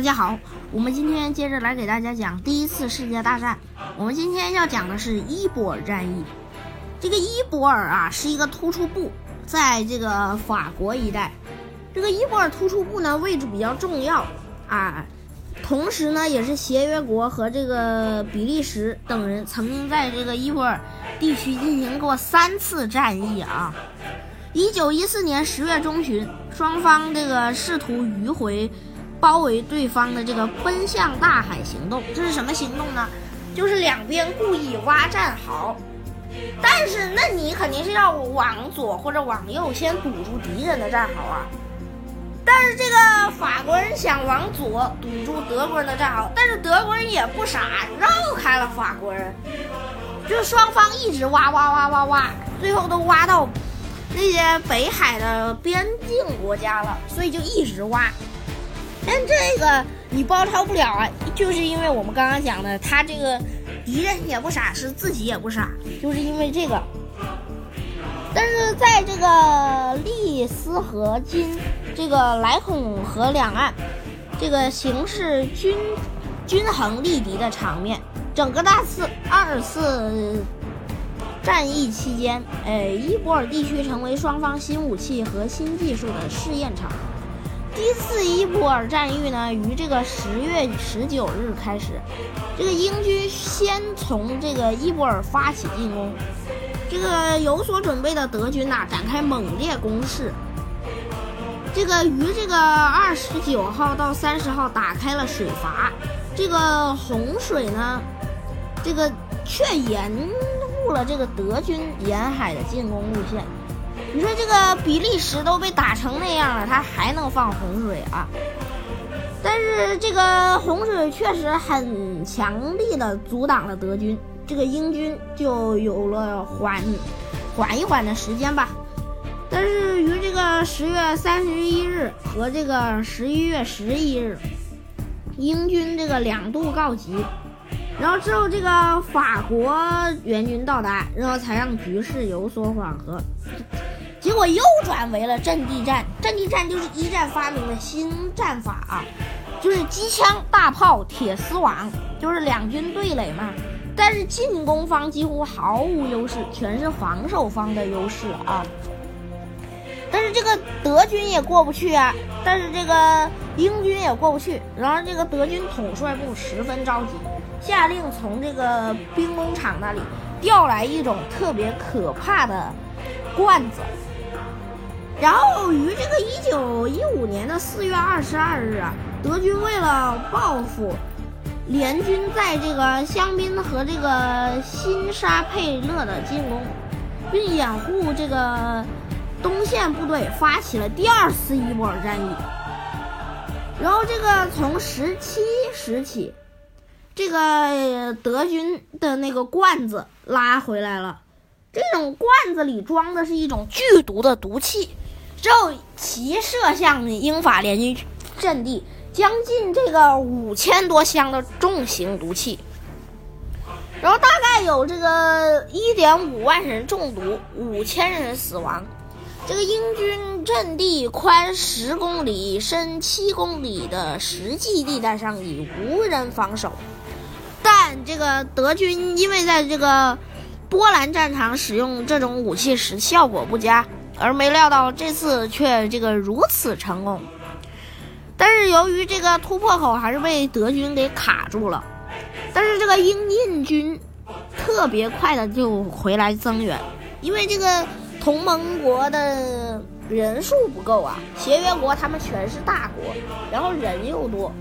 大家好，我们今天接着来给大家讲第一次世界大战。我们今天要讲的是伊波尔战役。这个伊波尔啊，是一个突出部，在这个法国一带。这个伊波尔突出部呢，位置比较重要啊，同时呢，也是协约国和这个比利时等人曾经在这个伊波尔地区进行过三次战役啊。一九一四年十月中旬，双方这个试图迂回。包围对方的这个奔向大海行动，这是什么行动呢？就是两边故意挖战壕，但是那你肯定是要往左或者往右先堵住敌人的战壕啊。但是这个法国人想往左堵住德国人的战壕，但是德国人也不傻，绕开了法国人，就双方一直挖挖挖挖挖，最后都挖到那些北海的边境国家了，所以就一直挖。但这个你包抄不了啊，就是因为我们刚刚讲的，他这个敌人也不傻，是自己也不傻，就是因为这个。但是在这个利斯河金这个莱孔河两岸，这个形势均均衡力敌的场面，整个大次二次战役期间，哎，伊波尔地区成为双方新武器和新技术的试验场。第一次伊波尔战役呢，于这个十月十九日开始。这个英军先从这个伊波尔发起进攻，这个有所准备的德军呐，展开猛烈攻势。这个于这个二十九号到三十号打开了水阀，这个洪水呢，这个却延误了这个德军沿海的进攻路线。你说这个比利时都被打成那样了，他还能放洪水啊？但是这个洪水确实很强力的阻挡了德军，这个英军就有了缓缓一缓的时间吧。但是于这个十月三十一日和这个十一月十一日，英军这个两度告急，然后之后这个法国援军到达，然后才让局势有所缓和。结果又转为了阵地战，阵地战就是一战发明的新战法啊，就是机枪、大炮、铁丝网，就是两军对垒嘛。但是进攻方几乎毫无优势，全是防守方的优势啊。但是这个德军也过不去啊，但是这个英军也过不去。然后这个德军统帅部十分着急，下令从这个兵工厂那里调来一种特别可怕的罐子。然后于这个一九一五年的四月二十二日啊，德军为了报复联军在这个香槟和这个新沙佩勒的进攻，并掩护这个东线部队，发起了第二次伊波尔战役。然后这个从十七时起，这个德军的那个罐子拉回来了，这种罐子里装的是一种剧毒的毒气。之后齐射向英法联军阵地，将近这个五千多箱的重型毒气，然后大概有这个一点五万人中毒，五千人死亡。这个英军阵地宽十公里、深七公里的实际地带上已无人防守，但这个德军因为在这个波兰战场使用这种武器时效果不佳。而没料到这次却这个如此成功，但是由于这个突破口还是被德军给卡住了，但是这个英印军特别快的就回来增援，因为这个同盟国的人数不够啊，协约国他们全是大国，然后人又多，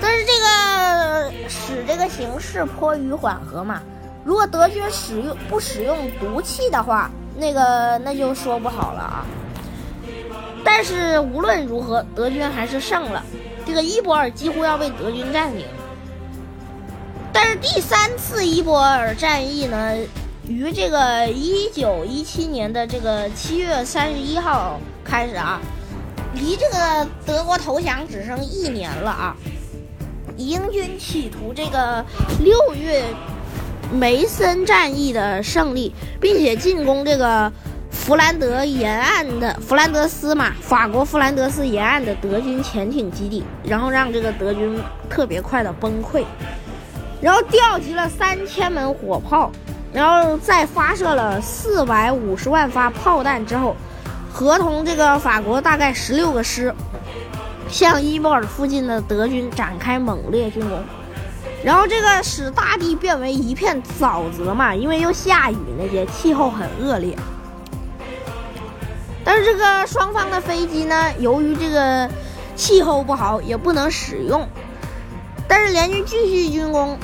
但是这个使这个形势颇于缓和嘛，如果德军使用不使用毒气的话。那个那就说不好了啊！但是无论如何，德军还是胜了。这个伊波尔几乎要被德军占领。但是第三次伊波尔战役呢，于这个一九一七年的这个七月三十一号开始啊，离这个德国投降只剩一年了啊！英军企图这个六月。梅森战役的胜利，并且进攻这个弗兰德沿岸的弗兰德斯嘛，法国弗兰德斯沿岸的德军潜艇基地，然后让这个德军特别快的崩溃，然后调集了三千门火炮，然后再发射了四百五十万发炮弹之后，合同这个法国大概十六个师，向伊波尔附近的德军展开猛烈进攻。然后这个使大地变为一片沼泽嘛，因为又下雨，那些气候很恶劣。但是这个双方的飞机呢，由于这个气候不好，也不能使用。但是联军继续进攻，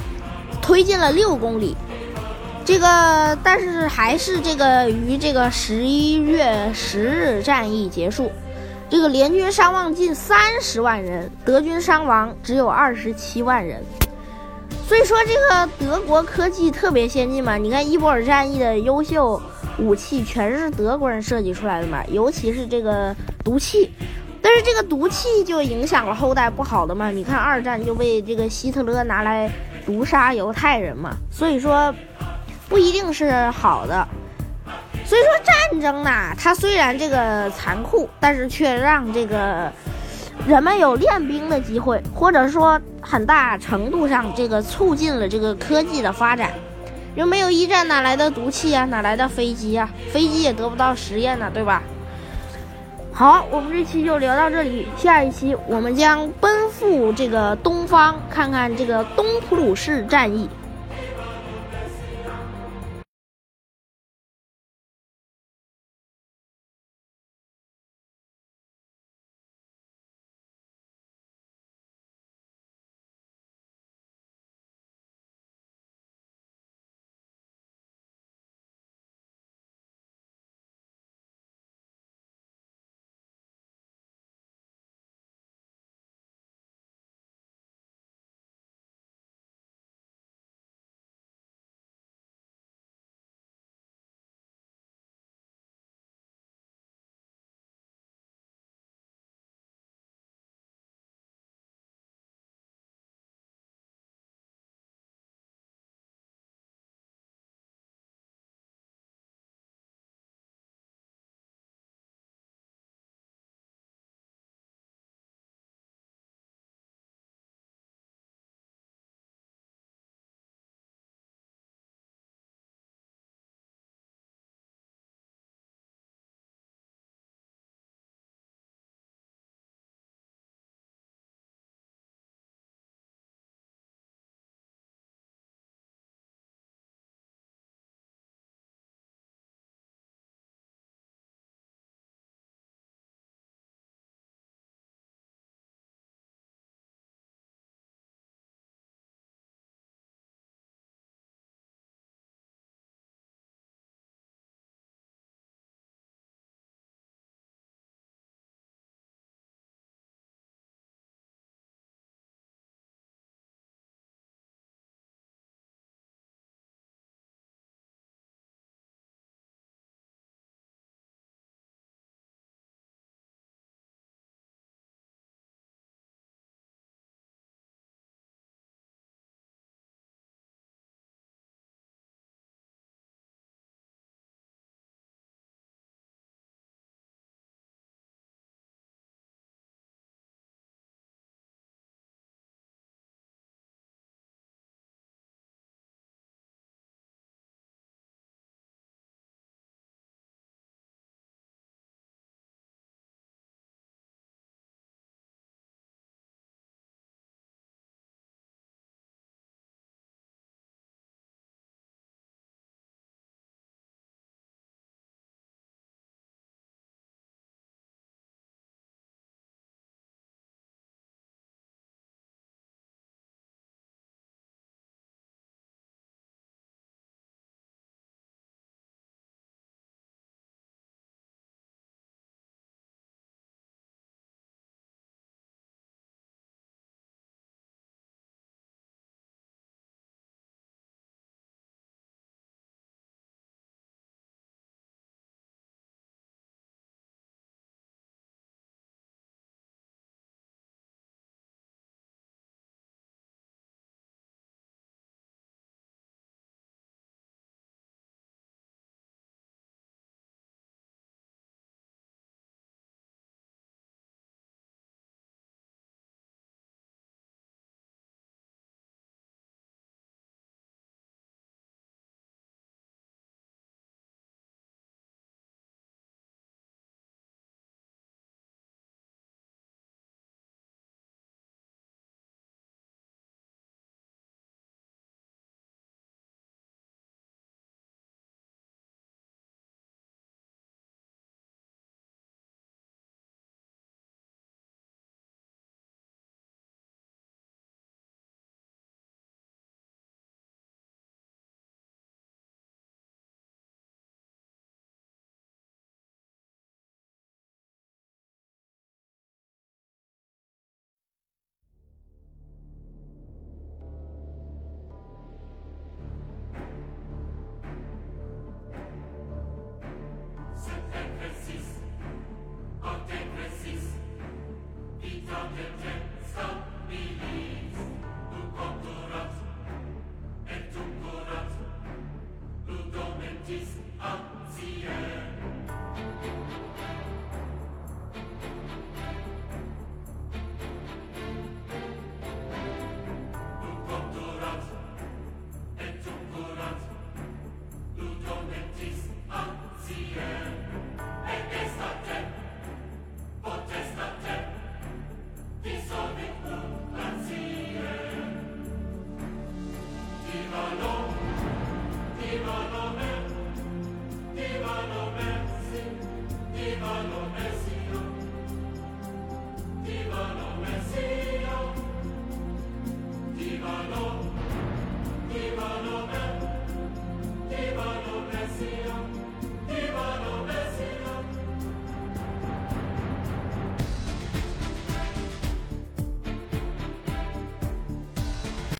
推进了六公里。这个但是还是这个于这个十一月十日战役结束，这个联军伤亡近三十万人，德军伤亡只有二十七万人。所以说这个德国科技特别先进嘛，你看伊波尔战役的优秀武器全是德国人设计出来的嘛，尤其是这个毒气，但是这个毒气就影响了后代不好的嘛，你看二战就被这个希特勒拿来毒杀犹太人嘛，所以说不一定是好的。所以说战争呐，它虽然这个残酷，但是却让这个。人们有练兵的机会，或者说很大程度上这个促进了这个科技的发展。又没有一战哪来的毒气啊？哪来的飞机啊？飞机也得不到实验呢，对吧？好，我们这期就聊到这里，下一期我们将奔赴这个东方，看看这个东普鲁士战役。